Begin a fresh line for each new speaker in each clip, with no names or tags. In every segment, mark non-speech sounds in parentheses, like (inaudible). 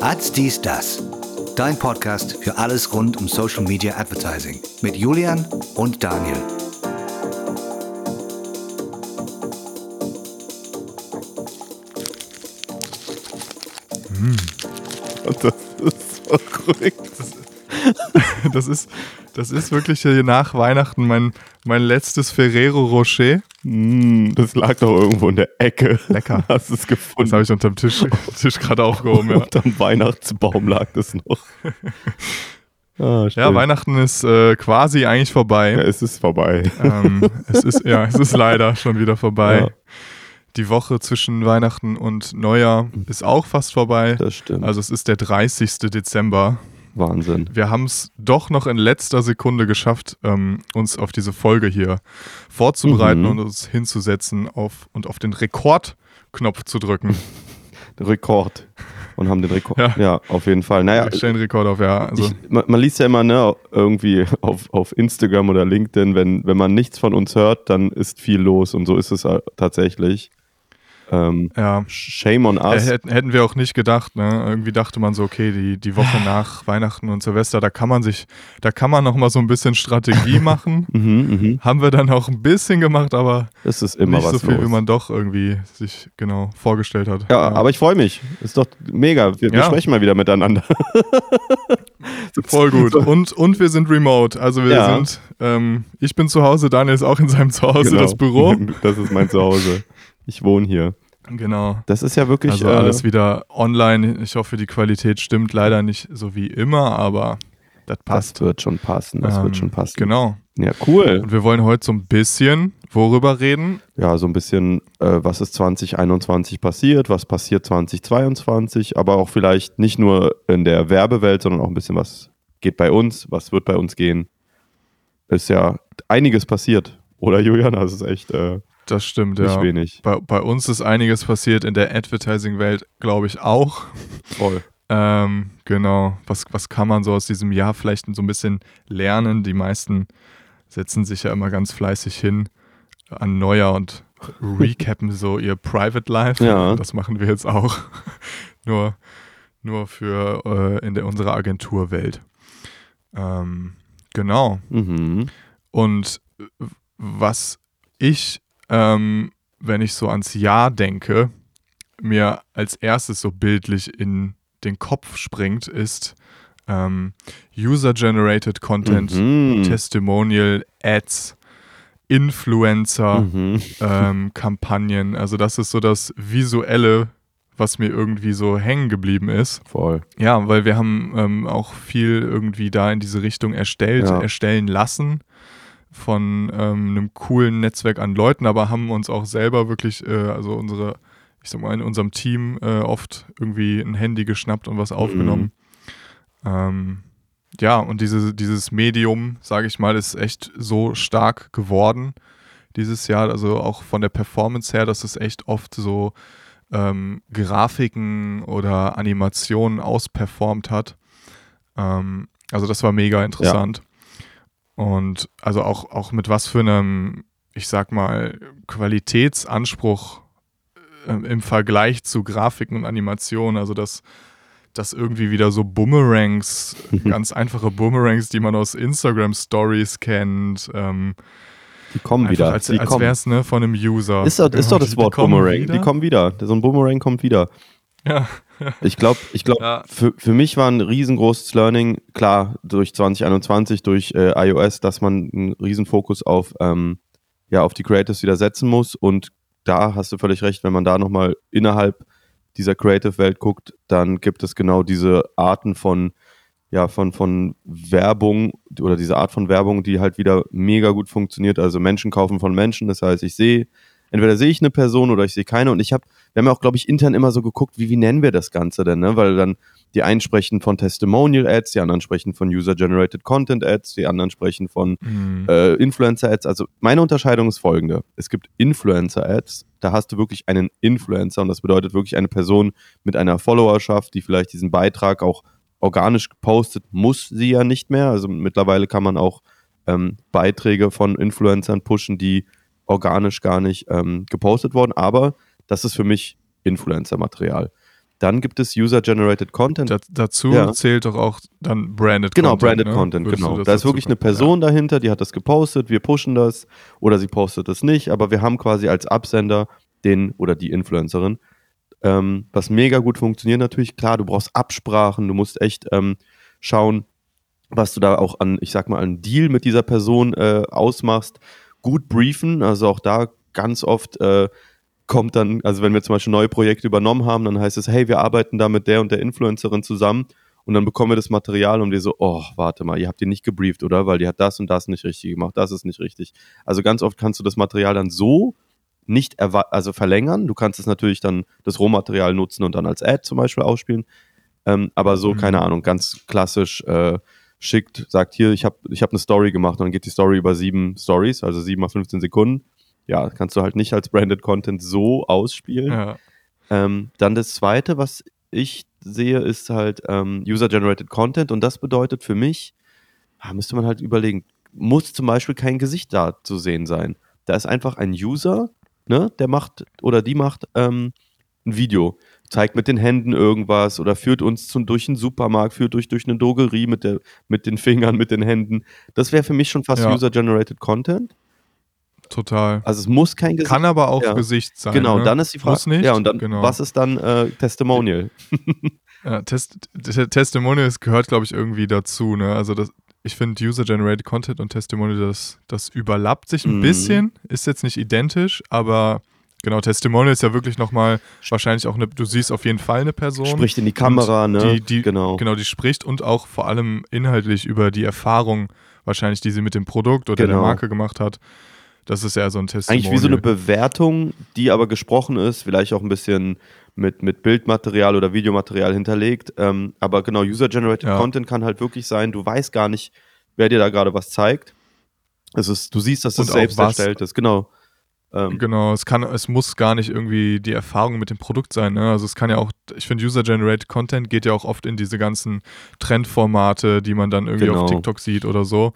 Ads dies das. Dein Podcast für alles rund um Social Media Advertising mit Julian und Daniel.
Das ist (laughs) verrückt.
Das ist, das ist wirklich hier nach Weihnachten mein, mein letztes Ferrero Rocher.
Mm, das lag doch irgendwo in der Ecke.
Lecker. (laughs)
Hast du es
Das
gefunden?
habe ich unterm Tisch, (laughs) Tisch gerade aufgehoben. Ja.
Unterm Weihnachtsbaum lag das noch. (laughs) ah,
ja. Weihnachten ist äh, quasi eigentlich
Ja,
vorbei.
es ist vorbei.
ähm, es ist, ja, es ist leider schon wieder vorbei.
Ja.
Die Woche zwischen Weihnachten und Neujahr ist auch fast vorbei.
Das stimmt.
Also es ist der 30. Dezember.
Wahnsinn.
Wir haben es doch noch in letzter Sekunde geschafft, ähm, uns auf diese Folge hier vorzubereiten
Mhm.
und uns hinzusetzen auf, und auf den Rekordknopf zu drücken. (laughs)
Rekord. Und haben den Rekord.
Ja.
Ja, auf jeden Fall. Naja,
Wir stellen Rekord auf, ja. Also,
ich, man, man liest ja immer, ne, irgendwie auf, auf Instagram oder LinkedIn, wenn, wenn man nichts von uns hört, dann ist viel los und so ist es äh, tatsächlich. Ähm,
ja.
shame on us.
hätten, wir auch nicht gedacht, ne? Irgendwie dachte man so, okay, die, die Woche nach Weihnachten und Silvester, da kann man sich, da kann man noch mal so ein bisschen Strategie (laughs) machen.
Mhm, mhm.
Haben wir dann auch ein bisschen gemacht, aber
Es ist immer
nicht
was
so viel,
los.
wie man doch irgendwie sich genau vorgestellt hat.
ja, aber ich freue mich. Ist doch mega. Wir, wir
Ja.
sprechen mal wieder miteinander. (laughs)
Voll gut. Und, und wir sind remote. Also wir
Ja.
sind, ähm, ich bin zu Hause, Daniel ist auch in seinem Zuhause,
Genau.
das Büro. (laughs)
Das ist mein Zuhause. Ich wohne hier.
Genau.
Das ist ja wirklich.
Also
äh,
alles wieder online. Ich hoffe, die Qualität stimmt leider nicht so wie immer, aber das passt.
das wird schon passen. Das
Ähm,
wird schon passen.
Genau.
Ja, cool.
Und wir wollen heute so ein bisschen worüber reden.
Ja, so ein bisschen, äh, was ist 2021 passiert, was passiert 2022, aber auch vielleicht nicht nur in der Werbewelt, sondern auch ein bisschen, was geht bei uns, was wird bei uns gehen. Ist ja einiges passiert. Oder Julian, das ist echt äh,
Das stimmt,
nicht
ja.
wenig.
Bei, bei uns ist einiges passiert, in der Advertising-Welt glaube ich auch.
Voll.
Ähm, genau. Was, was kann man so aus diesem Jahr vielleicht so ein bisschen lernen? Die meisten setzen sich ja immer ganz fleißig hin an Neujahr und recappen so ihr Private Life.
Ja.
Das machen wir jetzt auch. (laughs) nur, nur für äh, in der, unserer Agenturwelt. Ähm, genau.
Mhm.
Und was ich, ähm, wenn ich so ans Jahr denke, mir als erstes so bildlich in den Kopf springt, ist ähm, User-Generated Content,
Mhm.
Testimonial, Ads, Influencer,
Mhm.
ähm, (laughs) Kampagnen. Also das ist so das Visuelle, was mir irgendwie so hängen geblieben ist.
Voll.
Ja, weil wir haben ähm, auch viel irgendwie da in diese Richtung erstellt,
Ja.
erstellen lassen von ähm, einem coolen Netzwerk an Leuten, aber haben uns auch selber wirklich, äh, also unsere, ich sag mal, in unserem Team äh, oft irgendwie ein Handy geschnappt und was aufgenommen. Ähm, ja, und diese, dieses Medium, sage ich mal, ist echt so stark geworden dieses Jahr. Also auch von der Performance her, dass es echt oft so ähm, Grafiken oder Animationen ausperformt hat. Ähm, also das war mega interessant. Und also auch, auch mit was für einem, ich sag mal, Qualitätsanspruch ähm, im Vergleich zu Grafiken und Animationen. Also dass dass irgendwie wieder so Boomerangs, (laughs) ganz einfache Boomerangs, die man aus Instagram Stories kennt, ähm,
Die kommen wieder.
als,
die
als wäre es ne, von einem User.
Ist doch, ist
Genau,
doch das Wort
die
Boomerang.
wieder.
Die kommen wieder. So ein Boomerang kommt wieder.
Ja,
Ich glaube, ich glaub,
Ja.
für, für mich war ein riesengroßes Learning, klar, durch 2021, durch äh, iOS, dass man einen riesen Fokus auf, ähm, ja, auf die Creatives wieder setzen muss. Und da hast du völlig recht, wenn man da nochmal innerhalb dieser Creative-Welt guckt, dann gibt es genau diese Arten von, ja, von, von Werbung oder diese Art von Werbung, die halt wieder mega gut funktioniert. Also Menschen kaufen von Menschen. Das heißt, ich sehe, entweder sehe ich eine Person oder ich sehe keine. Und ich habe, wir haben ja auch, glaube ich, intern immer so geguckt, wie, wie nennen wir das Ganze denn, ne? Weil dann die einen sprechen von Testimonial-Ads, die anderen sprechen von User-Generated Content-Ads, die anderen sprechen von
Mhm.
äh, Influencer-Ads. Also meine Unterscheidung ist folgende. Es gibt Influencer-Ads, da hast du wirklich einen Influencer und das bedeutet wirklich eine Person mit einer Followerschaft, die vielleicht diesen Beitrag auch organisch gepostet, muss sie ja nicht mehr. Also mittlerweile kann man auch ähm, Beiträge von Influencern pushen, die organisch gar nicht ähm, gepostet wurden, aber das ist für mich Influencer-Material. Dann gibt es User-Generated Content.
Da, dazu
Ja.
zählt doch auch dann Branded
Genau,
Content.
Branded
ne?
Content,
Würdest du
genau.
das
Da ist wirklich eine? Person dahinter, die hat das gepostet, wir pushen das oder sie postet es nicht, aber wir haben quasi als Absender den oder die Influencerin, ähm, was mega gut funktioniert natürlich. Klar, du brauchst Absprachen, du musst echt ähm, schauen, was du da auch an, ich sag mal, an Deal mit dieser Person äh, ausmachst. Gut briefen, also auch da ganz oft äh, kommt dann, also wenn wir zum Beispiel neue Projekte übernommen haben, dann heißt es, hey, wir arbeiten da mit der und der Influencerin zusammen und dann bekommen wir das Material und wir so, oh, warte mal, ihr habt die nicht gebrieft, oder? Weil die hat das und das nicht richtig gemacht, das ist nicht richtig. Also ganz oft kannst du das Material dann so nicht also verlängern. Du kannst es natürlich dann das Rohmaterial nutzen und dann als Ad zum Beispiel ausspielen. Ähm, aber so,
Mhm.
keine Ahnung, ganz klassisch äh, schickt, sagt hier, ich habe ich hab eine Story gemacht und dann geht die Story über sieben Stories, also sieben mal 15 Sekunden. Ja, kannst du halt nicht als Branded Content so ausspielen.
Ja.
Ähm, dann das zweite, was ich sehe, ist halt ähm, User-Generated Content und das bedeutet für mich, ah, müsste man halt überlegen, muss zum Beispiel kein Gesicht da zu sehen sein. Da ist einfach ein User, ne, der macht oder die macht ähm, ein Video, zeigt mit den Händen irgendwas oder führt uns zum, durch einen Supermarkt, führt durch, durch eine Drogerie mit, der, mit den Fingern, mit den Händen. Das wäre für mich schon fast
Ja.
User-Generated Content.
Total.
Also es muss kein Gesicht
Kann aber auch
ja.
Gesicht sein.
Genau,
ne?
dann ist die Frage.
Muss nicht.
Ja, und dann,
genau.
was ist dann äh, Testimonial? (laughs)
Ja, Test, Te- Testimonials gehört, glaube ich, irgendwie dazu. Ne? Also das, ich finde User-Generated Content und Testimonial, das, das überlappt sich ein
Mhm.
bisschen, ist jetzt nicht identisch, aber genau, Testimonial ist ja wirklich nochmal wahrscheinlich auch eine, du siehst auf jeden Fall eine Person.
Spricht in die Kamera, ne?
Die, die,
genau.
genau, die spricht und auch vor allem inhaltlich über die Erfahrung, wahrscheinlich, die sie mit dem Produkt oder
Genau.
der Marke gemacht hat. Das ist ja so ein Testimonial.
Eigentlich wie so eine Bewertung, die aber gesprochen ist, vielleicht auch ein bisschen mit, mit Bildmaterial oder Videomaterial hinterlegt. Ähm, aber genau, User-Generated
Ja.
Content kann halt wirklich sein, du weißt gar nicht, wer dir da gerade was zeigt. Es ist, du siehst, dass es
auch
selbst erstellt ist, genau. Ähm,
Genau, es kann, es muss gar nicht irgendwie die Erfahrung mit dem Produkt sein. Ne? Also es kann ja auch, ich finde, User-Generated Content geht ja auch oft in diese ganzen Trendformate, die man dann irgendwie
Genau.
auf TikTok sieht oder so.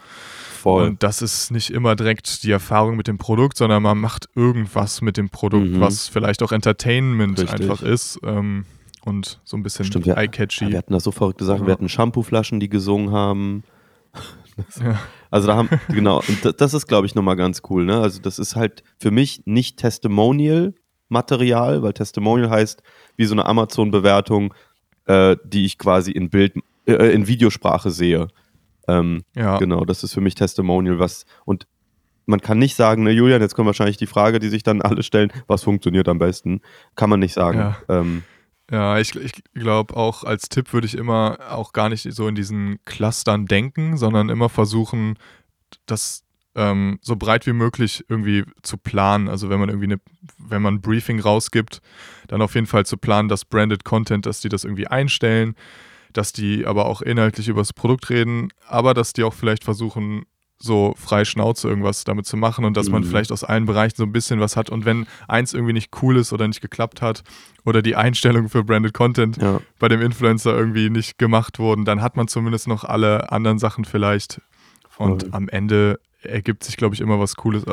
voll.
Und das ist nicht immer direkt die Erfahrung mit dem Produkt, sondern man macht irgendwas mit dem Produkt,
Mhm.
was vielleicht auch Entertainment
Richtig.
einfach ist. Ähm, und so ein bisschen eye-catchy.
Ja, wir hatten da so verrückte Sachen.
Ja.
Wir hatten Shampooflaschen, die gesungen haben.
Ja. (laughs)
Also da haben, (laughs) genau, und da- das ist, glaube ich, nochmal ganz cool, ne? Also das ist halt für mich nicht Testimonial-Material, weil Testimonial heißt wie so eine Amazon-Bewertung, äh, die ich quasi in Bild, äh, in Videosprache sehe. Ähm,
ja.
Genau, das ist für mich Testimonial, was, und man kann nicht sagen, ne, Julian, jetzt kommt wahrscheinlich die Frage, die sich dann alle stellen, was funktioniert am besten? Kann man nicht sagen.
Ja.
Ähm,
Ja, ich, ich glaube auch als Tipp würde ich immer auch gar nicht so in diesen Clustern denken, sondern immer versuchen, das ähm, so breit wie möglich irgendwie zu planen. Also wenn man irgendwie eine, wenn man ein Briefing rausgibt, dann auf jeden Fall zu planen, dass Branded Content, dass die das irgendwie einstellen, dass die aber auch inhaltlich über das Produkt reden, aber dass die auch vielleicht versuchen, so frei Schnauze irgendwas damit zu machen und dass man
Mhm.
vielleicht aus allen Bereichen so ein bisschen was hat. Und wenn eins irgendwie nicht cool ist oder nicht geklappt hat oder die Einstellung für Branded Content
ja.
bei dem Influencer irgendwie nicht gemacht wurden, dann hat man zumindest noch alle anderen Sachen vielleicht. Und am Ende ergibt sich, glaube ich, immer was Cooles.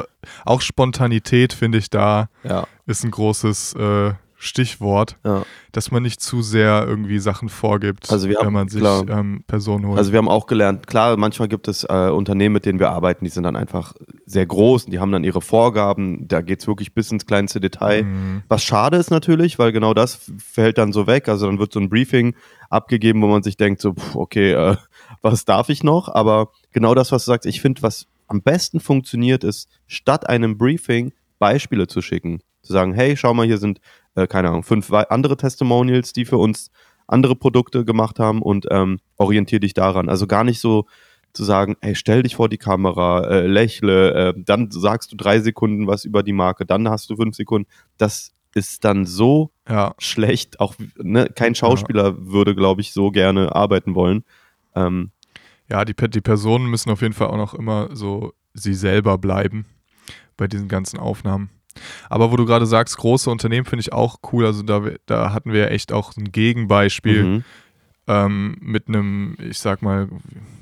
Auch Spontanität, finde ich, da
Ja.
ist ein großes äh, Stichwort,
ja.
dass man nicht zu sehr irgendwie Sachen vorgibt,
Also wir haben-
wenn man sich ähm, Personen holt.
Also wir haben auch gelernt, klar, manchmal gibt es äh, Unternehmen, mit denen wir arbeiten, die sind dann einfach sehr groß und die haben dann ihre Vorgaben, da geht es wirklich bis ins kleinste Detail.
Mhm.
Was schade ist natürlich, weil genau das fällt dann so weg. Also dann wird so ein Briefing abgegeben, wo man sich denkt, so, pff, okay, äh, (laughs) was darf ich noch? Aber genau das, was du sagst, ich finde, was am besten funktioniert, ist, statt einem Briefing Beispiele zu schicken. Zu sagen, hey, schau mal, hier sind, äh, keine Ahnung, fünf andere Testimonials, die für uns andere Produkte gemacht haben und ähm, orientiere dich daran. Also gar nicht so zu sagen, hey, stell dich vor die Kamera, äh, lächle, äh, dann sagst du drei Sekunden was über die Marke, dann hast du fünf Sekunden. Das ist dann so
Ja,
schlecht. Auch ne, kein Schauspieler würde, glaube ich, so gerne arbeiten wollen. Ähm,
ja die, die Personen müssen auf jeden Fall auch noch immer so sie selber bleiben bei diesen ganzen Aufnahmen. Aber wo du gerade sagst, große Unternehmen finde ich auch cool. Also da, da hatten wir echt auch ein Gegenbeispiel.
mhm.
Ähm, mit einem, ich sag mal,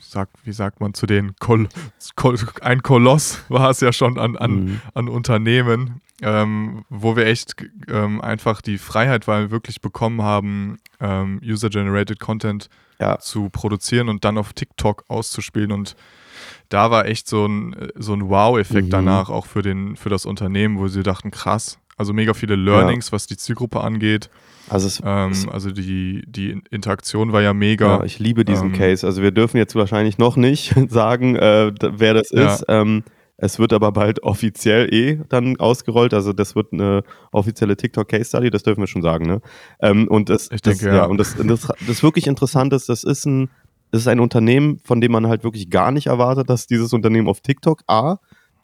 sag, wie sagt man zu den, Kol Kol ein Koloss war es ja schon an, an, mhm. an Unternehmen, ähm, wo wir echt ähm, einfach die Freiheit, weil wir wirklich bekommen haben, ähm, User-Generated Content ja. zu produzieren und dann auf TikTok auszuspielen und da war echt so ein, so ein Wow-Effekt mhm. danach auch für, den, für das Unternehmen, wo sie dachten, krass, also mega viele Learnings, ja. was die Zielgruppe angeht. Also, es, ähm, es, also die, die Interaktion war ja mega.
Ja, ich liebe diesen ähm, Case. Also wir dürfen jetzt wahrscheinlich noch nicht (laughs) sagen, äh, wer das ja. ist. Ähm, es wird aber bald offiziell eh dann ausgerollt. Also das wird eine offizielle TikTok Case Study, das dürfen wir schon sagen. Ne? Ähm, und das, ich denke, das, ja. Und das, das, das wirklich interessant ist, das ist ein, das ist ein Unternehmen, von dem man halt wirklich gar nicht erwartet, dass dieses Unternehmen auf TikTok A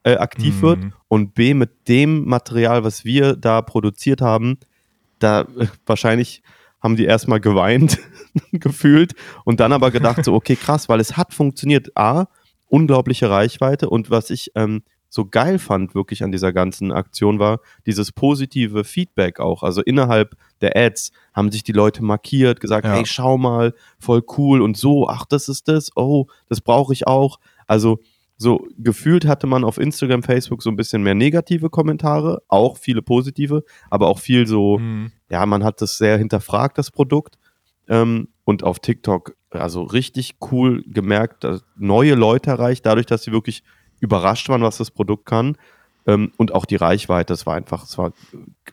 äh, aktiv mhm. wird und B mit dem Material, was wir da produziert haben, da äh, wahrscheinlich haben die erstmal geweint (laughs) gefühlt und dann aber gedacht so, okay, krass, weil es hat funktioniert. A, unglaubliche Reichweite und was ich ähm, so geil fand wirklich an dieser ganzen Aktion war dieses positive Feedback auch. Also innerhalb der Ads haben sich die Leute markiert, gesagt, ja. hey, schau mal, voll cool und so, ach, das ist das, oh, das brauche ich auch. Also so gefühlt hatte man auf Instagram, Facebook so ein bisschen mehr negative Kommentare, auch viele positive, aber auch viel so, mhm. ja, man hat das sehr hinterfragt, das Produkt. Ähm, und auf TikTok, also richtig cool gemerkt, dass neue Leute erreicht, dadurch, dass sie wirklich überrascht waren, was das Produkt kann. Ähm, und auch die Reichweite, es war einfach, es war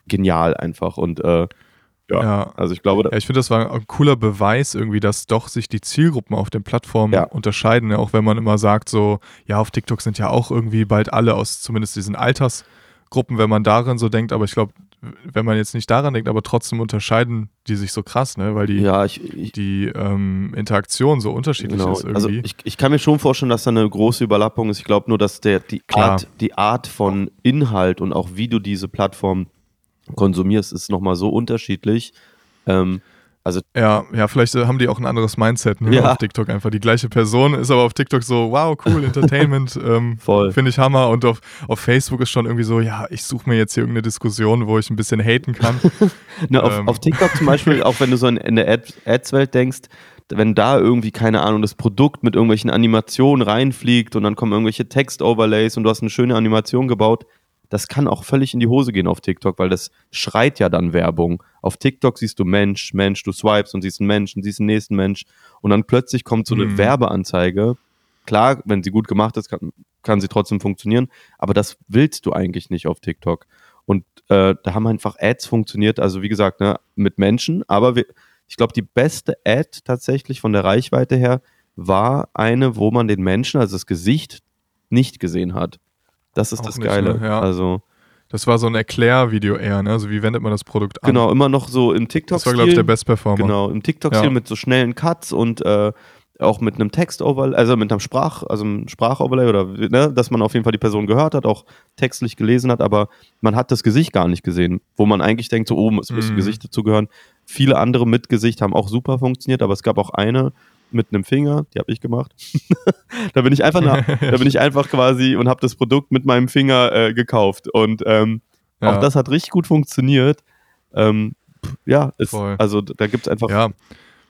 genial einfach. Und äh, ja, ja, also ich glaube.
Ja, ich finde, das war ein cooler Beweis irgendwie, dass doch sich die Zielgruppen auf den Plattformen ja. unterscheiden. Auch wenn man immer sagt, so, ja, auf TikTok sind ja auch irgendwie bald alle aus zumindest diesen Altersgruppen, wenn man darin so denkt. Aber ich glaube, wenn man jetzt nicht daran denkt, aber trotzdem unterscheiden die sich so krass, ne? Weil die,
ja, ich, ich,
die ähm, Interaktion so unterschiedlich genau. ist
also irgendwie. Also ich, ich kann mir schon vorstellen, dass da eine große Überlappung ist. Ich glaube nur, dass der, die, Art, die Art von Inhalt und auch wie du diese Plattform konsumierst, ist nochmal so unterschiedlich. Ähm, also
ja, ja, vielleicht äh, haben die auch ein anderes Mindset ne, ja. auf TikTok einfach. Die gleiche Person ist aber auf TikTok so, wow, cool, (laughs) Entertainment, ähm, finde ich Hammer. Und auf, auf Facebook ist schon irgendwie so, ja, ich suche mir jetzt hier irgendeine Diskussion, wo ich ein bisschen haten kann. (laughs)
ne, auf, ähm. auf, TikTok zum Beispiel, auch wenn du so in, in der Ad, Ads-Welt denkst, wenn da irgendwie, keine Ahnung, das Produkt mit irgendwelchen Animationen reinfliegt und dann kommen irgendwelche Text-Overlays und du hast eine schöne Animation gebaut, das kann auch völlig in die Hose gehen auf TikTok, weil das schreit ja dann Werbung. Auf TikTok siehst du Mensch, Mensch, du swipes und siehst einen Mensch und siehst einen nächsten Mensch und dann plötzlich kommt so eine mhm. Werbeanzeige. Klar, wenn sie gut gemacht ist, kann, kann sie trotzdem funktionieren, aber das willst du eigentlich nicht auf TikTok. Und äh, da haben einfach Ads funktioniert, also wie gesagt, ne, mit Menschen, aber wir, ich glaube, die beste Ad tatsächlich von der Reichweite her war eine, wo man den Menschen, also das Gesicht, nicht gesehen hat. Das ist Auch das nicht, Geile. Ne? Ja. Also.
Das war so ein Erklärvideo eher, ne? Also wie wendet man das Produkt
an? Genau, immer noch so im TikTok.
Das war, glaube ich, der Best Performer.
Genau, im TikTok-Stil ja. mit so schnellen Cuts und äh, auch mit einem Text-Overlay, also mit einem Sprach, also einem Sprach-Overlay oder, ne, dass man auf jeden Fall die Person gehört hat, auch textlich gelesen hat, aber man hat das Gesicht gar nicht gesehen, wo man eigentlich denkt, so oben, oh, es müsste mm. Gesicht dazugehören. Viele andere mit Gesicht haben auch super funktioniert, aber es gab auch eine, mit einem Finger, die habe ich gemacht. (laughs) da bin ich einfach nach, (laughs) da bin ich einfach quasi und habe das Produkt mit meinem Finger äh, gekauft und ähm, ja. auch das hat richtig gut funktioniert. Ähm, ja, ist, also da gibt es einfach ja.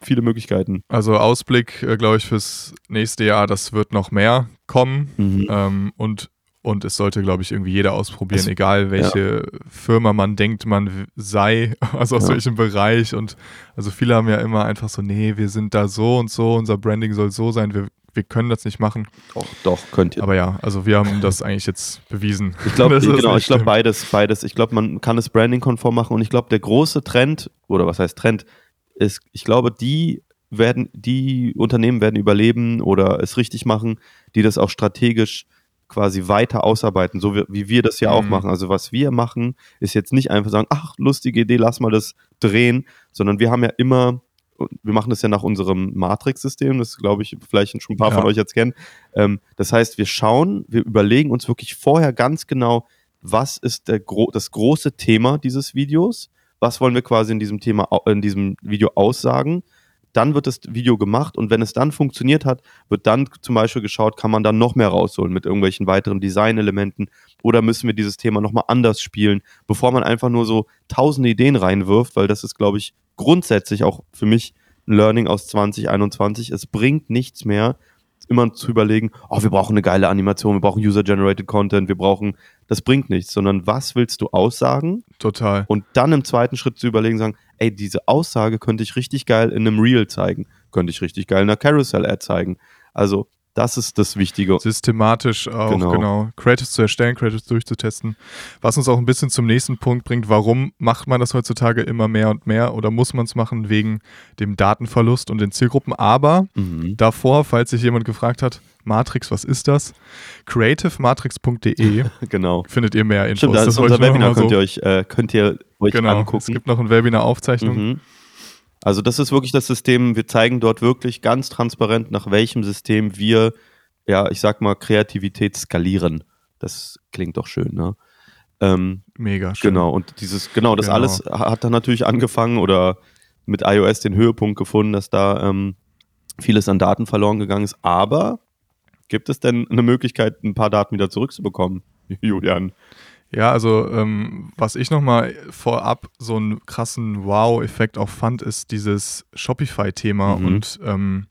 viele Möglichkeiten.
Also Ausblick, äh, glaube ich, fürs nächste Jahr, das wird noch mehr kommen mhm. ähm, und und es sollte, glaube ich, irgendwie jeder ausprobieren, also, egal welche ja. Firma man denkt, man sei, (laughs) also aus ja. welchem Bereich. Und also viele haben ja immer einfach so, nee, wir sind da so und so, unser Branding soll so sein, wir, wir können das nicht machen.
Doch, doch, könnt ihr.
Aber ja, also wir haben das eigentlich jetzt bewiesen.
Ich glaube, (laughs) genau, ich glaube beides, beides. Ich glaube, man kann es Branding-konform machen und ich glaube, der große Trend, oder was heißt Trend, ist, ich glaube, die werden, die Unternehmen werden überleben oder es richtig machen, die das auch strategisch quasi weiter ausarbeiten, so wie, wie wir das ja mhm. auch machen. Also was wir machen, ist jetzt nicht einfach sagen, ach, lustige Idee, lass mal das drehen, sondern wir haben ja immer, wir machen das ja nach unserem Matrix-System, das glaube ich vielleicht schon ein paar ja. von euch jetzt kennen. Ähm, das heißt, wir schauen, wir überlegen uns wirklich vorher ganz genau, was ist der, das große Thema dieses Videos, was wollen wir quasi in diesem Thema, in diesem Video aussagen dann wird das Video gemacht und wenn es dann funktioniert hat, wird dann zum Beispiel geschaut, kann man dann noch mehr rausholen mit irgendwelchen weiteren Designelementen oder müssen wir dieses Thema nochmal anders spielen, bevor man einfach nur so tausende Ideen reinwirft, weil das ist, glaube ich, grundsätzlich auch für mich Learning aus 2021. Es bringt nichts mehr, immer zu überlegen, oh, wir brauchen eine geile Animation, wir brauchen User-Generated Content, wir brauchen, das bringt nichts, sondern was willst du aussagen?
Total.
Und dann im zweiten Schritt zu überlegen, sagen, ey, diese Aussage könnte ich richtig geil in einem Reel zeigen, könnte ich richtig geil in einer Carousel-Ad zeigen. Also das ist das Wichtige.
Systematisch auch,
Genau.
genau. Creatives zu erstellen, Creatives durchzutesten. Was uns auch ein bisschen zum nächsten Punkt bringt, warum macht man das heutzutage immer mehr und mehr oder muss man es machen wegen dem Datenverlust und den Zielgruppen. Aber
Mhm.
davor, falls sich jemand gefragt hat, Matrix, was ist das? creativematrix.de (laughs)
Genau.
findet ihr mehr Infos.
Stimmt, das ist unser Webinar,
mal
könnt
so-
ihr euch, äh, könnt ihr euch
Genau, es
angucken.
gibt noch ein Webinar-Aufzeichnung.
Mhm. Also das ist wirklich das System, wir zeigen dort wirklich ganz transparent, nach welchem System wir, ja, ich sag mal, Kreativität skalieren. Das klingt doch schön, ne? Ähm,
Mega schön.
genau, und dieses, genau, das
Genau.
alles hat dann natürlich angefangen oder mit iOS den Höhepunkt gefunden, dass da ähm, vieles an Daten verloren gegangen ist. Aber gibt es denn eine Möglichkeit, ein paar Daten wieder zurückzubekommen, (laughs) Julian?
Ja, also ähm, was ich nochmal vorab so einen krassen Wow-Effekt auch fand, ist dieses Shopify-Thema
Mhm.
und ähm,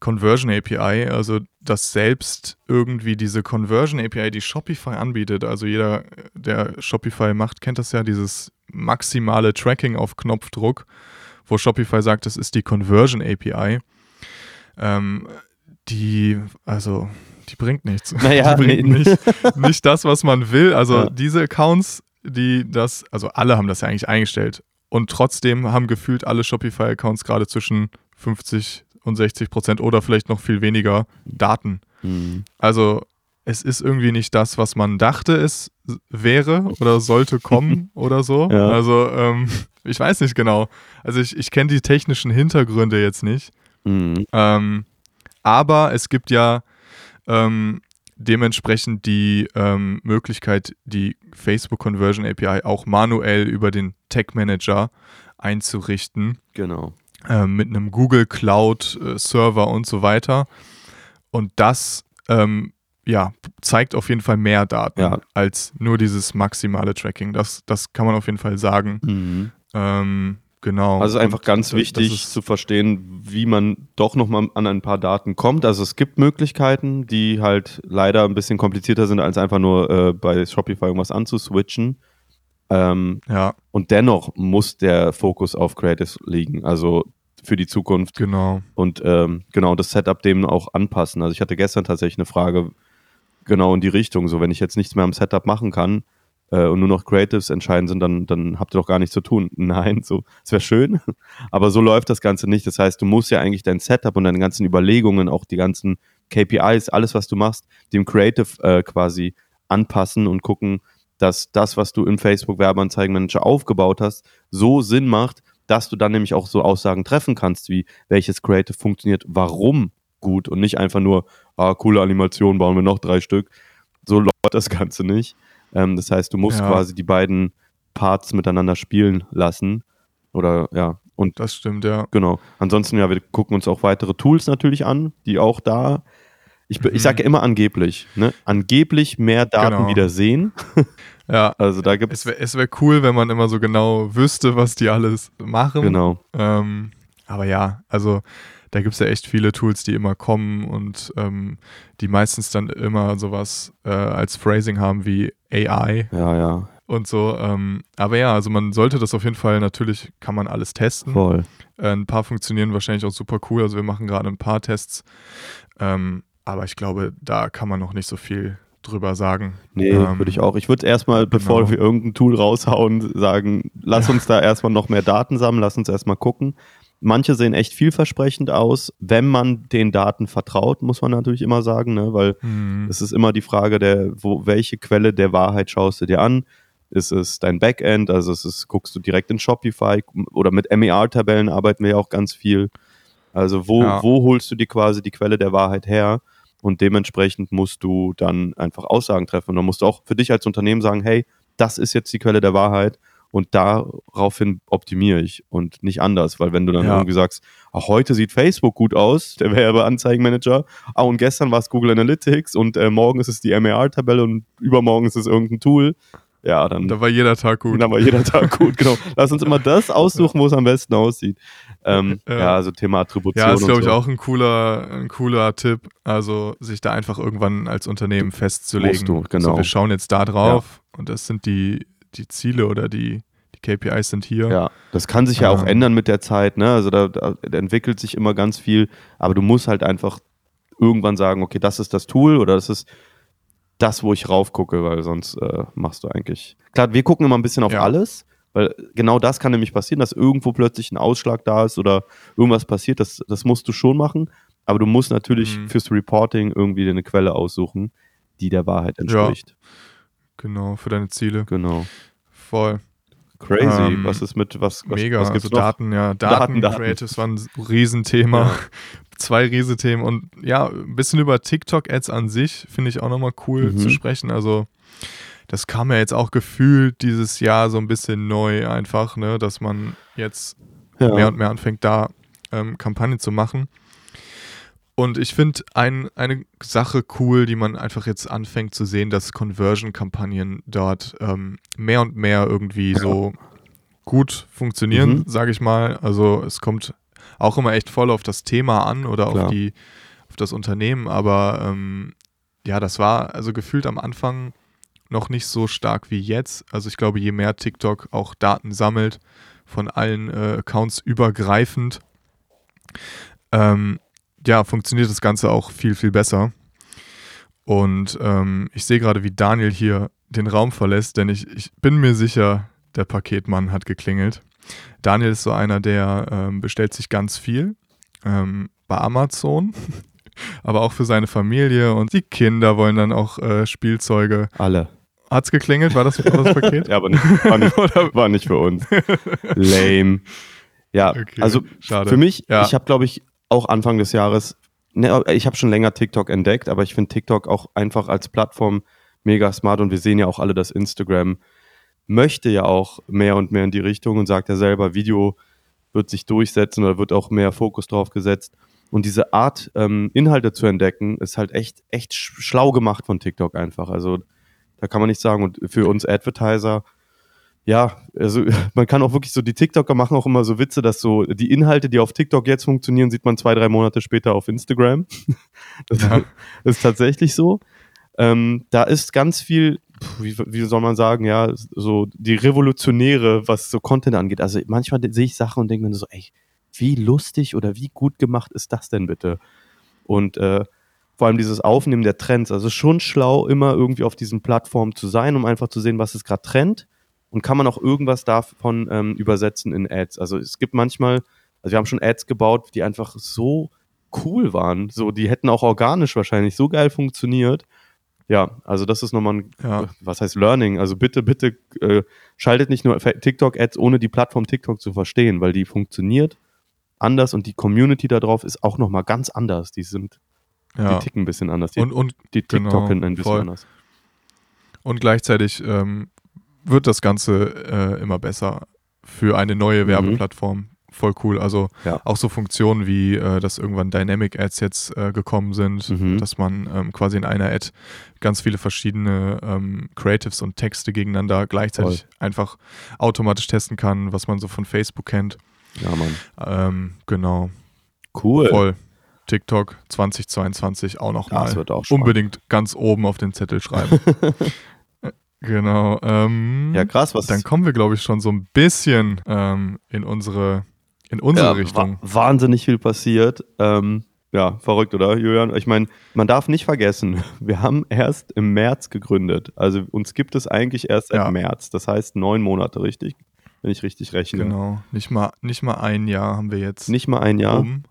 Conversion API, also dass selbst irgendwie diese Conversion API, die Shopify anbietet, also jeder, der Shopify macht, kennt das ja, dieses maximale Tracking auf Knopfdruck, wo Shopify sagt, das ist die Conversion API. Ähm, die, also, die bringt nichts.
Naja, (laughs)
die bringt
nee.
nicht, nicht das, was man will. Also
Ja.
diese Accounts, die das, also alle haben das ja eigentlich eingestellt. Und trotzdem haben gefühlt alle Shopify-Accounts gerade zwischen 50 und 60 Prozent oder vielleicht noch viel weniger Daten.
Mhm.
Also es ist irgendwie nicht das, was man dachte, es wäre oder sollte kommen (laughs) oder so.
Ja.
Also ähm, (laughs) ich weiß nicht genau. Also ich, ich kenne die technischen Hintergründe jetzt nicht.
Mhm.
Ähm, aber es gibt ja ähm, dementsprechend die ähm, Möglichkeit, die Facebook Conversion API auch manuell über den Tag Manager einzurichten
Genau.
ähm, mit einem Google Cloud äh, Server und so weiter. Und das ähm, ja, zeigt auf jeden Fall mehr Daten
Ja.
als nur dieses maximale Tracking. Das, das kann man auf jeden Fall sagen.
Mhm.
Genau.
Also einfach
Und
ganz
das-
wichtig zu verstehen, wie man doch nochmal an ein paar Daten kommt. Also es gibt Möglichkeiten, die halt leider ein bisschen komplizierter sind, als einfach nur äh, bei Shopify irgendwas anzuswitchen. Ähm,
ja,
und dennoch muss der Fokus auf Creatives liegen, also für die Zukunft
genau.
und ähm, genau das Setup dem auch anpassen. Also ich hatte gestern tatsächlich eine Frage genau in die Richtung. So, wenn ich jetzt nichts mehr am Setup machen kann äh, und nur noch Creatives entscheiden sind, dann, dann habt ihr doch gar nichts zu tun. (laughs) Nein, so, es wäre schön, (laughs) aber so läuft das Ganze nicht. Das heißt, du musst ja eigentlich dein Setup und deine ganzen Überlegungen, auch die ganzen KPIs, alles, was du machst, dem Creative äh, quasi anpassen und gucken, dass das, was du im Facebook Werbeanzeigenmanager aufgebaut hast, so Sinn macht, dass du dann nämlich auch so Aussagen treffen kannst, wie welches Creative funktioniert, warum gut und nicht einfach nur, ah, coole Animation, bauen wir noch drei Stück. So läuft das Ganze nicht. Ähm, das heißt, du musst
Ja.
quasi die beiden Parts miteinander spielen lassen. Oder ja, und
Das stimmt, ja.
Genau. Ansonsten, ja, wir gucken uns auch weitere Tools natürlich an, die auch da. Ich, be- ich
Mhm.
sage ja immer angeblich, ne? Angeblich mehr Daten
Genau.
wieder sehen. (laughs)
Ja, (laughs)
Also da gibt
es
es.
wäre es wär cool, wenn man immer so genau wüsste, was die alles machen.
Genau.
Ähm, aber ja, also da gibt es ja echt viele Tools, die immer kommen und ähm, die meistens dann immer sowas äh, als Phrasing haben wie AI
Ja, ja.
und so. Ähm, aber ja, also man sollte das auf jeden Fall, natürlich kann man alles testen.
Voll.
Äh, ein paar funktionieren wahrscheinlich auch super cool. Also wir machen gerade ein paar Tests. Ähm, aber ich glaube, da kann man noch nicht so viel drüber sagen.
Nee,
Ähm,
würde ich auch. Ich würde erstmal, bevor
genau.
wir irgendein Tool raushauen, sagen, lass uns da erstmal noch mehr Daten sammeln, lass uns erstmal gucken. Manche sehen echt vielversprechend aus, wenn man den Daten vertraut, muss man natürlich immer sagen, ne? weil
Hm,
es ist immer die Frage, der, wo, welche Quelle der Wahrheit schaust du dir an? Ist es dein Backend? Also es ist, guckst du direkt in Shopify oder mit MER-Tabellen arbeiten wir ja auch ganz viel. Also wo,
Ja.
wo holst du dir quasi die Quelle der Wahrheit her? Und dementsprechend musst du dann einfach Aussagen treffen. Und dann musst du auch für dich als Unternehmen sagen, hey, das ist jetzt die Quelle der Wahrheit und daraufhin optimiere ich und nicht anders. Weil wenn du dann
Ja.
irgendwie sagst, ach, heute sieht Facebook gut aus, der Werbeanzeigenmanager, ah, und gestern war es Google Analytics und äh, morgen ist es die MER-Tabelle und übermorgen ist es irgendein Tool, Ja, dann,
Da war jeder Tag gut.
dann war jeder Tag gut, (laughs) genau. Lass uns immer das aussuchen, wo es am besten aussieht. Ähm,
Ja.
ja. also Thema Attribution.
Ja, ist, glaube ich,
so.
auch ein cooler, ein cooler Tipp. Also, sich da einfach irgendwann als Unternehmen festzulegen.
Musst du,
Also,
genau.
wir schauen jetzt da drauf und das sind die, die Ziele oder die, die KPIs sind hier.
Ja, das kann sich ja auch
Ähm.
ändern mit der Zeit, ne? Also da, da, entwickelt sich immer ganz viel, aber du musst halt einfach irgendwann sagen, okay, das ist das Tool oder das ist das, wo ich raufgucke, weil sonst äh, machst du eigentlich. Klar, wir gucken immer ein bisschen auf
Ja.
alles, weil genau das kann nämlich passieren, dass irgendwo plötzlich ein Ausschlag da ist oder irgendwas passiert. Das, das musst du schon machen, aber du musst natürlich
Mhm.
fürs Reporting irgendwie eine Quelle aussuchen, die der Wahrheit entspricht.
Genau, für deine Ziele.
Genau.
Voll.
Crazy.
Ähm,
was ist mit was? was
Mega.
Was gibt's
also
noch?
Daten, ja,
Daten,
Daten,
Daten.
Creatives waren ein Riesenthema.
Ja. (laughs)
Zwei Riesenthemen und ja, ein bisschen über TikTok-Ads an sich finde ich auch nochmal cool
Mhm.
zu sprechen. Also, das kam ja jetzt auch gefühlt dieses Jahr so ein bisschen neu einfach, ne, dass man jetzt
Ja.
mehr und mehr anfängt, da ähm, Kampagnen zu machen. Und ich finde ein, eine Sache cool, die man einfach jetzt anfängt zu sehen, dass Conversion-Kampagnen dort ähm, mehr und mehr irgendwie so gut funktionieren,
Mhm.
sage ich mal. Also es kommt auch immer echt voll auf das Thema an oder
Klar.
auf die auf das Unternehmen, aber ähm, ja, das war also gefühlt am Anfang noch nicht so stark wie jetzt. Also ich glaube, je mehr TikTok auch Daten sammelt von allen äh, Accounts übergreifend, ähm, ja, funktioniert das Ganze auch viel, viel besser. Und ähm, ich sehe gerade, wie Daniel hier den Raum verlässt, denn ich, ich bin mir sicher, der Paketmann hat geklingelt. Daniel ist so einer, der ähm, bestellt sich ganz viel ähm, bei Amazon, (laughs) aber auch für seine Familie und die Kinder wollen dann auch äh, Spielzeuge.
Alle.
Hat's geklingelt? War das, war das Paket? (laughs)
Ja, aber nicht, war, nicht, (laughs) war nicht für uns. Lame. Ja,
Okay,
also
schade.
für mich,
Ja.
ich habe, glaube ich, auch Anfang des Jahres, ne, ich habe schon länger TikTok entdeckt, aber ich finde TikTok auch einfach als Plattform mega smart und wir sehen ja auch alle, dass Instagram möchte ja auch mehr und mehr in die Richtung und sagt ja selber, Video wird sich durchsetzen oder wird auch mehr Fokus drauf gesetzt. Und diese Art, ähm, Inhalte zu entdecken, ist halt echt, echt sch- schlau gemacht von TikTok einfach. Also da kann man nicht sagen. Und für uns Advertiser, ja, also (laughs) man kann auch wirklich so, die TikToker machen auch immer so Witze, dass so die Inhalte, die auf TikTok jetzt funktionieren, sieht man zwei, drei Monate später auf Instagram. (laughs) Das
Ja. (laughs)
ist tatsächlich so. Ähm, da ist ganz viel, wie, wie soll man sagen, ja, so die Revolutionäre, was so Content angeht. Also manchmal sehe ich Sachen und denke mir so, ey, wie lustig oder wie gut gemacht ist das denn bitte? Und äh, vor allem dieses Aufnehmen der Trends. Also schon schlau, immer irgendwie auf diesen Plattformen zu sein, um einfach zu sehen, was ist gerade Trend und kann man auch irgendwas davon ähm, übersetzen in Ads. Also es gibt manchmal, also wir haben schon Ads gebaut, die einfach so cool waren. So, die hätten auch organisch wahrscheinlich so geil funktioniert. Ja, also das ist nochmal ein,
Ja.
was heißt Learning? Also bitte, bitte äh, schaltet nicht nur TikTok-Ads, ohne die Plattform TikTok zu verstehen, weil die funktioniert anders und die Community da drauf ist auch nochmal ganz anders. Die sind,
Ja.
die ticken ein bisschen anders. Die,
Und, und,
die
genau,
TikToken ein bisschen
voll.
anders.
und gleichzeitig ähm, wird das Ganze äh, immer besser für eine neue
Mhm.
Werbeplattform. Voll cool. Also
Ja.
auch so Funktionen wie, äh, dass irgendwann Dynamic Ads jetzt äh, gekommen sind,
Mhm.
dass man ähm, quasi in einer Ad ganz viele verschiedene ähm, Creatives und Texte gegeneinander gleichzeitig einfach automatisch testen kann, was man so von Facebook kennt.
Ja, Mann.
Ähm, genau.
Cool.
Voll. TikTok 2022 auch
Das
nochmal.
wird auch spannend.
Unbedingt ganz oben auf den Zettel schreiben. (laughs) genau. Ähm,
Ja, krass, was
dann kommen wir, glaube ich, schon so ein bisschen ähm, in unsere, in unsere
ja,
Richtung.
wa wahnsinnig viel passiert. Ähm, ja, verrückt, oder, Julian? Ich meine, man darf nicht vergessen, (laughs) wir haben erst im März gegründet. Also uns gibt es eigentlich erst seit
Ja.
März. Das heißt neun Monate, richtig? Wenn ich richtig rechne.
Genau. Nicht mal, nicht mal ein Jahr haben wir jetzt
Nicht mal ein Jahr.
um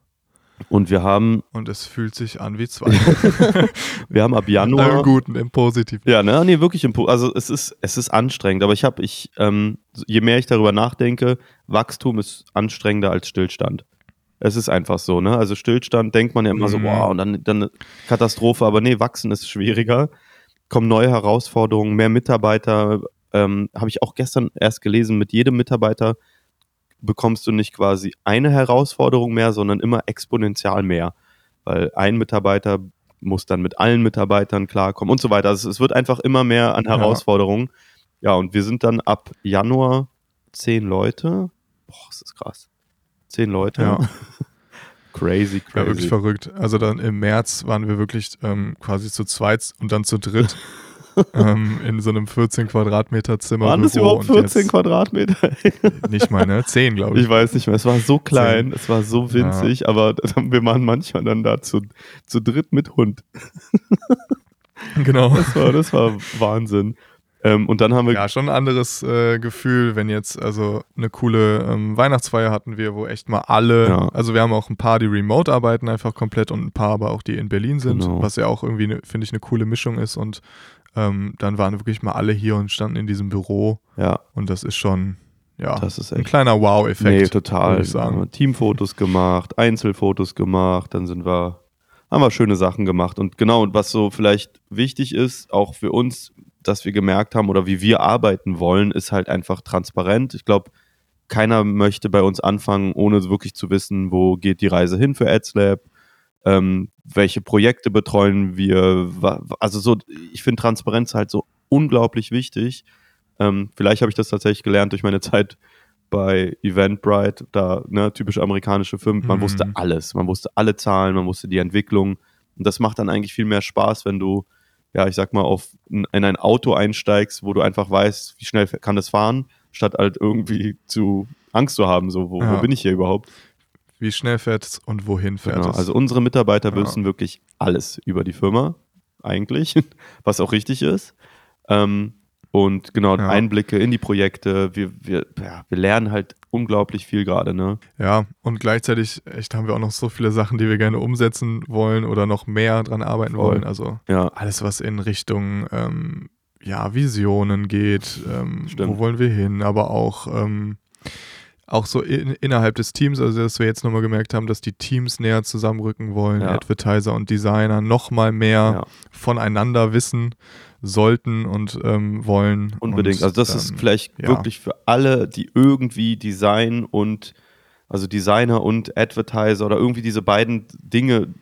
Und wir haben,
und es fühlt sich an wie zwei. (laughs)
wir haben ab
Im
Januar.
Guten, im Positiven.
Ja, ne, nee, wirklich im Po- Also es ist, es ist anstrengend, aber ich habe, ich, ähm, je mehr ich darüber nachdenke, Wachstum ist anstrengender als Stillstand. Es ist einfach so, ne? Also Stillstand denkt man ja immer so,
Mhm.
wow, und dann, dann Katastrophe, aber nee, wachsen ist schwieriger. Kommen neue Herausforderungen, mehr Mitarbeiter. Ähm, habe ich auch gestern erst gelesen, mit jedem Mitarbeiter bekommst du nicht quasi eine Herausforderung mehr, sondern immer exponentiell mehr. Weil ein Mitarbeiter muss dann mit allen Mitarbeitern klarkommen und so weiter. Also es wird einfach immer mehr an
Ja.
Herausforderungen. Ja, und wir sind dann ab Januar zehn Leute. Boah, das ist krass. Zehn Leute.
Ja.
crazy, (laughs) crazy.
Ja, wirklich verrückt. Also dann im März waren wir wirklich ähm, quasi zu zweit und dann zu dritt (laughs) ähm, in so einem 14 Quadratmeter Zimmer.
Waren das überhaupt 14 Quadratmeter? (laughs)
nicht mal, ne? 10, glaube ich.
Ich weiß nicht mehr. Es war so klein, 10. es war so winzig, ja. aber (laughs) wir waren manchmal dann da zu, zu dritt mit Hund. (laughs)
genau.
Das war, das war Wahnsinn. Ähm, und dann haben wir.
Ja, schon ein anderes äh, Gefühl, wenn jetzt, also eine coole ähm, Weihnachtsfeier hatten wir, wo echt mal alle, ja. also wir haben auch ein paar, die remote arbeiten einfach komplett und ein paar aber auch, die in Berlin sind, genau. was ja auch irgendwie, ne, finde ich, eine coole Mischung ist und ähm, dann waren wirklich mal alle hier und standen in diesem Büro.
Ja.
Und das ist schon, ja,
das ist
ein kleiner Wow-Effekt.
Nee, total. Ich sagen. Teamfotos gemacht, Einzelfotos gemacht, dann sind wir, haben wir schöne Sachen gemacht. Und genau, und was so vielleicht wichtig ist, auch für uns, dass wir gemerkt haben oder wie wir arbeiten wollen, ist halt einfach transparent. Ich glaube, keiner möchte bei uns anfangen, ohne wirklich zu wissen, wo geht die Reise hin für AdsLab, ähm, welche Projekte betreuen wir. Also so, ich finde Transparenz halt so unglaublich wichtig. Ähm, vielleicht habe ich das tatsächlich gelernt durch meine (laughs) Zeit bei Eventbrite, da ne, typisch amerikanische Firmen. Man mhm. wusste alles, man wusste alle Zahlen, man wusste die Entwicklung. Und das macht dann eigentlich viel mehr Spaß, wenn du ja, ich sag mal, auf in ein Auto einsteigst, wo du einfach weißt, wie schnell kann das fahren, statt halt irgendwie zu Angst zu haben, so, wo, ja. wo bin ich hier überhaupt?
Wie schnell fährt es und wohin fährt genau. es?
Also unsere Mitarbeiter ja. wissen wirklich alles über die Firma, eigentlich, (laughs) was auch richtig ist. Ähm, und genau, ja. Einblicke in die Projekte. Wir, wir, ja, wir lernen halt unglaublich viel gerade, ne?
Ja, und gleichzeitig echt haben wir auch noch so viele Sachen, die wir gerne umsetzen wollen oder noch mehr dran arbeiten Voll. wollen. Also
ja.
alles, was in Richtung ähm, ja, Visionen geht, ähm, wo wollen wir hin, aber auch ähm, auch so in, innerhalb des Teams, also dass wir jetzt nochmal gemerkt haben, dass die Teams näher zusammenrücken wollen, ja. Advertiser und Designer nochmal mehr ja. voneinander wissen sollten und ähm, wollen.
Unbedingt. Und, also das ähm, ist vielleicht ja. wirklich für alle, die irgendwie Design und also Designer und Advertiser oder irgendwie diese beiden Dinge,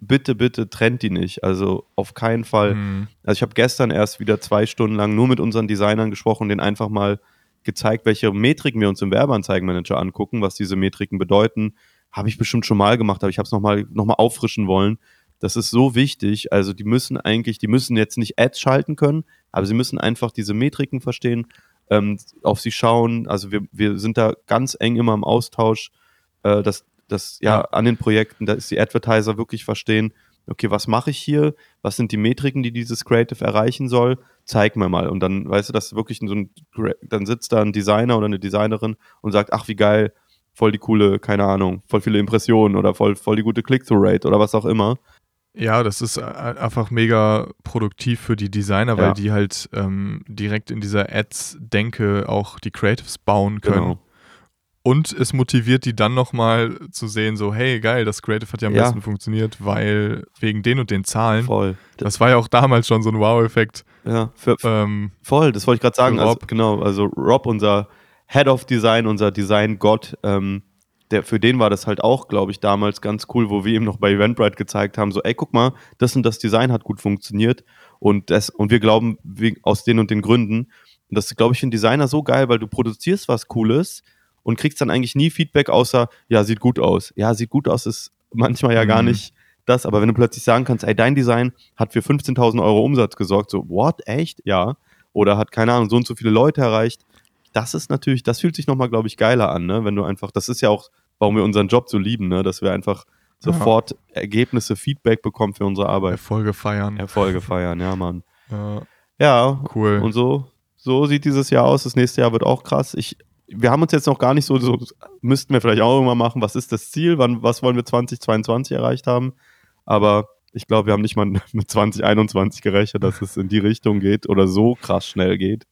bitte, bitte trennt die nicht. Also auf keinen Fall. Mhm. Also ich habe gestern erst wieder zwei Stunden lang nur mit unseren Designern gesprochen, denen einfach mal gezeigt, welche Metriken wir uns im Werbeanzeigenmanager angucken, was diese Metriken bedeuten. Habe ich bestimmt schon mal gemacht, aber ich habe es nochmal noch mal auffrischen wollen. Das ist so wichtig. Also die müssen eigentlich, die müssen jetzt nicht Ads schalten können, aber sie müssen einfach diese Metriken verstehen, ähm, auf sie schauen. Also wir, wir sind da ganz eng immer im Austausch, äh, dass, dass ja, ja an den Projekten, dass die Advertiser wirklich verstehen, okay, was mache ich hier? Was sind die Metriken, die dieses Creative erreichen soll? Zeig mir mal. Und dann, weißt du, dass wirklich so ein, dann sitzt da ein Designer oder eine Designerin und sagt, ach, wie geil, voll die coole, keine Ahnung, voll viele Impressionen oder voll, voll die gute Click-Through-Rate oder was auch immer.
Ja, das ist äh, einfach mega produktiv für die Designer, weil ja. die halt ähm, direkt in dieser Ads-Denke auch die Creatives bauen können. Genau. Und es motiviert die dann nochmal zu sehen, so, hey, geil, das Creative hat ja am ja. besten funktioniert, weil wegen den und den Zahlen.
Voll.
Das war ja auch damals schon so ein Wow-Effekt.
Ja, für, ähm, voll, das wollte ich gerade sagen. Also, genau, also Rob, unser Head of Design, unser Design-Gott, ähm, der, für den war das halt auch, glaube ich, damals ganz cool, wo wir ihm noch bei Eventbrite gezeigt haben, so, ey, guck mal, das und das Design hat gut funktioniert und, das, und wir glauben wie, aus den und den Gründen. Und das, glaube ich, für einen Designer so geil, weil du produzierst was Cooles und kriegst dann eigentlich nie Feedback außer, ja, sieht gut aus. Ja, sieht gut aus ist manchmal ja mhm. gar nicht das, aber wenn du plötzlich sagen kannst, ey, dein Design hat für 15.000 Euro Umsatz gesorgt, so, what, echt? Ja. Oder hat, keine Ahnung, so und so viele Leute erreicht. Das ist natürlich, das fühlt sich nochmal, glaube ich, geiler an, ne? Wenn du einfach, das ist ja auch, warum wir unseren Job so lieben, ne? Dass wir einfach sofort ja. Ergebnisse, Feedback bekommen für unsere Arbeit.
Erfolge feiern.
Erfolge feiern, ja, Mann.
Ja.
ja,
cool.
Und so, so sieht dieses Jahr aus. Das nächste Jahr wird auch krass. Ich, wir haben uns jetzt noch gar nicht so, so müssten wir vielleicht auch irgendwann machen, was ist das Ziel, wann, was wollen wir 2022 erreicht haben. Aber ich glaube, wir haben nicht mal (laughs) mit 2021 gerechnet, dass es in die Richtung geht oder so krass schnell geht.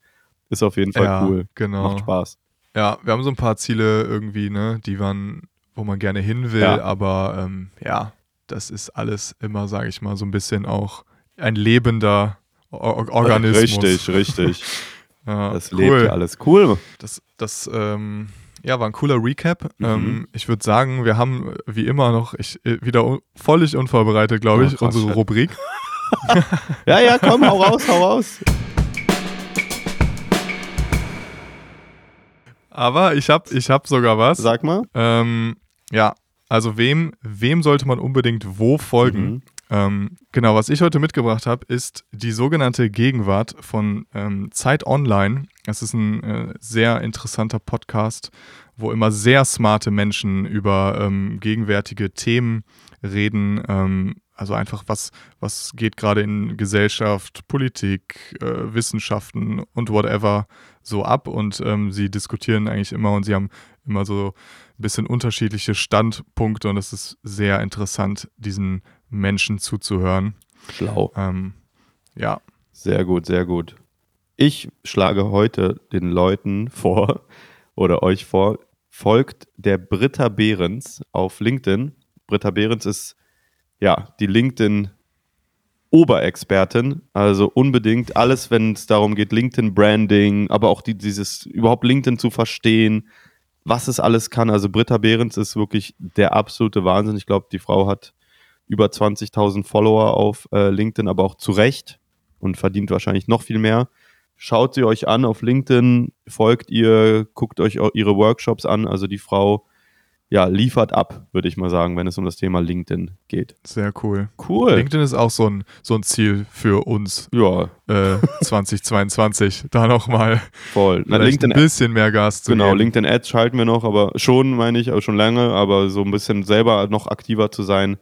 Ist auf jeden Fall
ja,
cool.
Genau.
Macht Spaß.
Ja, wir haben so ein paar Ziele irgendwie, ne, die waren, wo man gerne hin will, ja. aber ähm, ja, das ist alles immer, sage ich mal, so ein bisschen auch ein lebender Or Organismus.
Richtig, richtig. (laughs) Ja, das cool. lebt ja alles. Cool.
Das, das ähm, ja, war ein cooler Recap. Mhm. Ähm, ich würde sagen, wir haben wie immer noch, ich, äh, wieder völlig unvorbereitet, glaube ich, oh, krass, unsere Rubrik. (laughs) (laughs)
ja, ja, komm, hau raus, hau raus.
Aber ich habe ich hab sogar was.
Sag mal.
Ähm, ja, also wem, wem sollte man unbedingt wo folgen?
Mhm.
Ähm, genau, was ich heute mitgebracht habe, ist die sogenannte Gegenwart von ähm, Zeit Online. Es ist ein äh, sehr interessanter Podcast, wo immer sehr smarte Menschen über ähm, gegenwärtige Themen reden. Ähm, also einfach, was, was geht gerade in Gesellschaft, Politik, äh, Wissenschaften und whatever so ab. Und ähm, sie diskutieren eigentlich immer und sie haben immer so ein bisschen unterschiedliche Standpunkte und es ist sehr interessant, diesen Menschen zuzuhören.
Schlau.
Ähm, ja,
Sehr gut, sehr gut. Ich schlage heute den Leuten vor (laughs) oder euch vor, folgt der Britta Behrens auf LinkedIn. Britta Behrens ist ja die LinkedIn Oberexpertin, also unbedingt alles, wenn es darum geht, LinkedIn Branding, aber auch die, dieses überhaupt LinkedIn zu verstehen, was es alles kann. Also Britta Behrens ist wirklich der absolute Wahnsinn. Ich glaube, die Frau hat über 20.000 Follower auf äh, LinkedIn, aber auch zu Recht und verdient wahrscheinlich noch viel mehr. Schaut sie euch an auf LinkedIn, folgt ihr, guckt euch ihre Workshops an. Also die Frau ja, liefert ab, würde ich mal sagen, wenn es um das Thema LinkedIn geht.
sehr cool.
Cool.
LinkedIn ist auch so ein, so ein Ziel für uns
Ja,
äh, (laughs) 2022. Da nochmal
voll. Na, LinkedIn
ein bisschen mehr Gas zu
Genau,
geben.
LinkedIn Ads schalten wir noch, aber schon, meine ich, aber schon lange, aber so ein bisschen selber noch aktiver zu sein,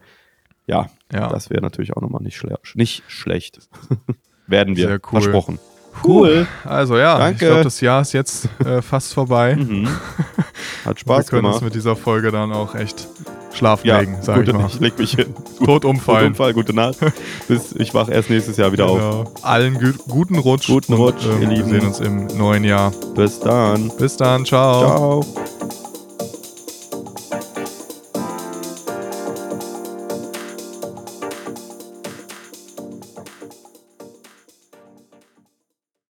ja,
Ja.
das wäre natürlich auch nochmal nicht, schle nicht schlecht. (laughs) Werden wir.
Sehr cool.
Versprochen.
Cool. Also ja,
Danke.
ich glaube, das Jahr ist jetzt äh, fast vorbei.
Mhm. (laughs) Hat
wir
Spaß
können uns
gemacht.
mit dieser Folge dann auch echt schlafen
Ja,
legen, sag ich
gute,
mal.
ich leg mich hin.
Tot umfallen.
Unfall, gute Nacht. (laughs) Bis, ich wach erst nächstes Jahr wieder auf.
Genau. Allen gü guten Rutsch.
Guten
und,
Rutsch, ihr
ähm, Wir
Lieben.
sehen uns im neuen Jahr.
Bis dann.
Bis dann, ciao.
Ciao.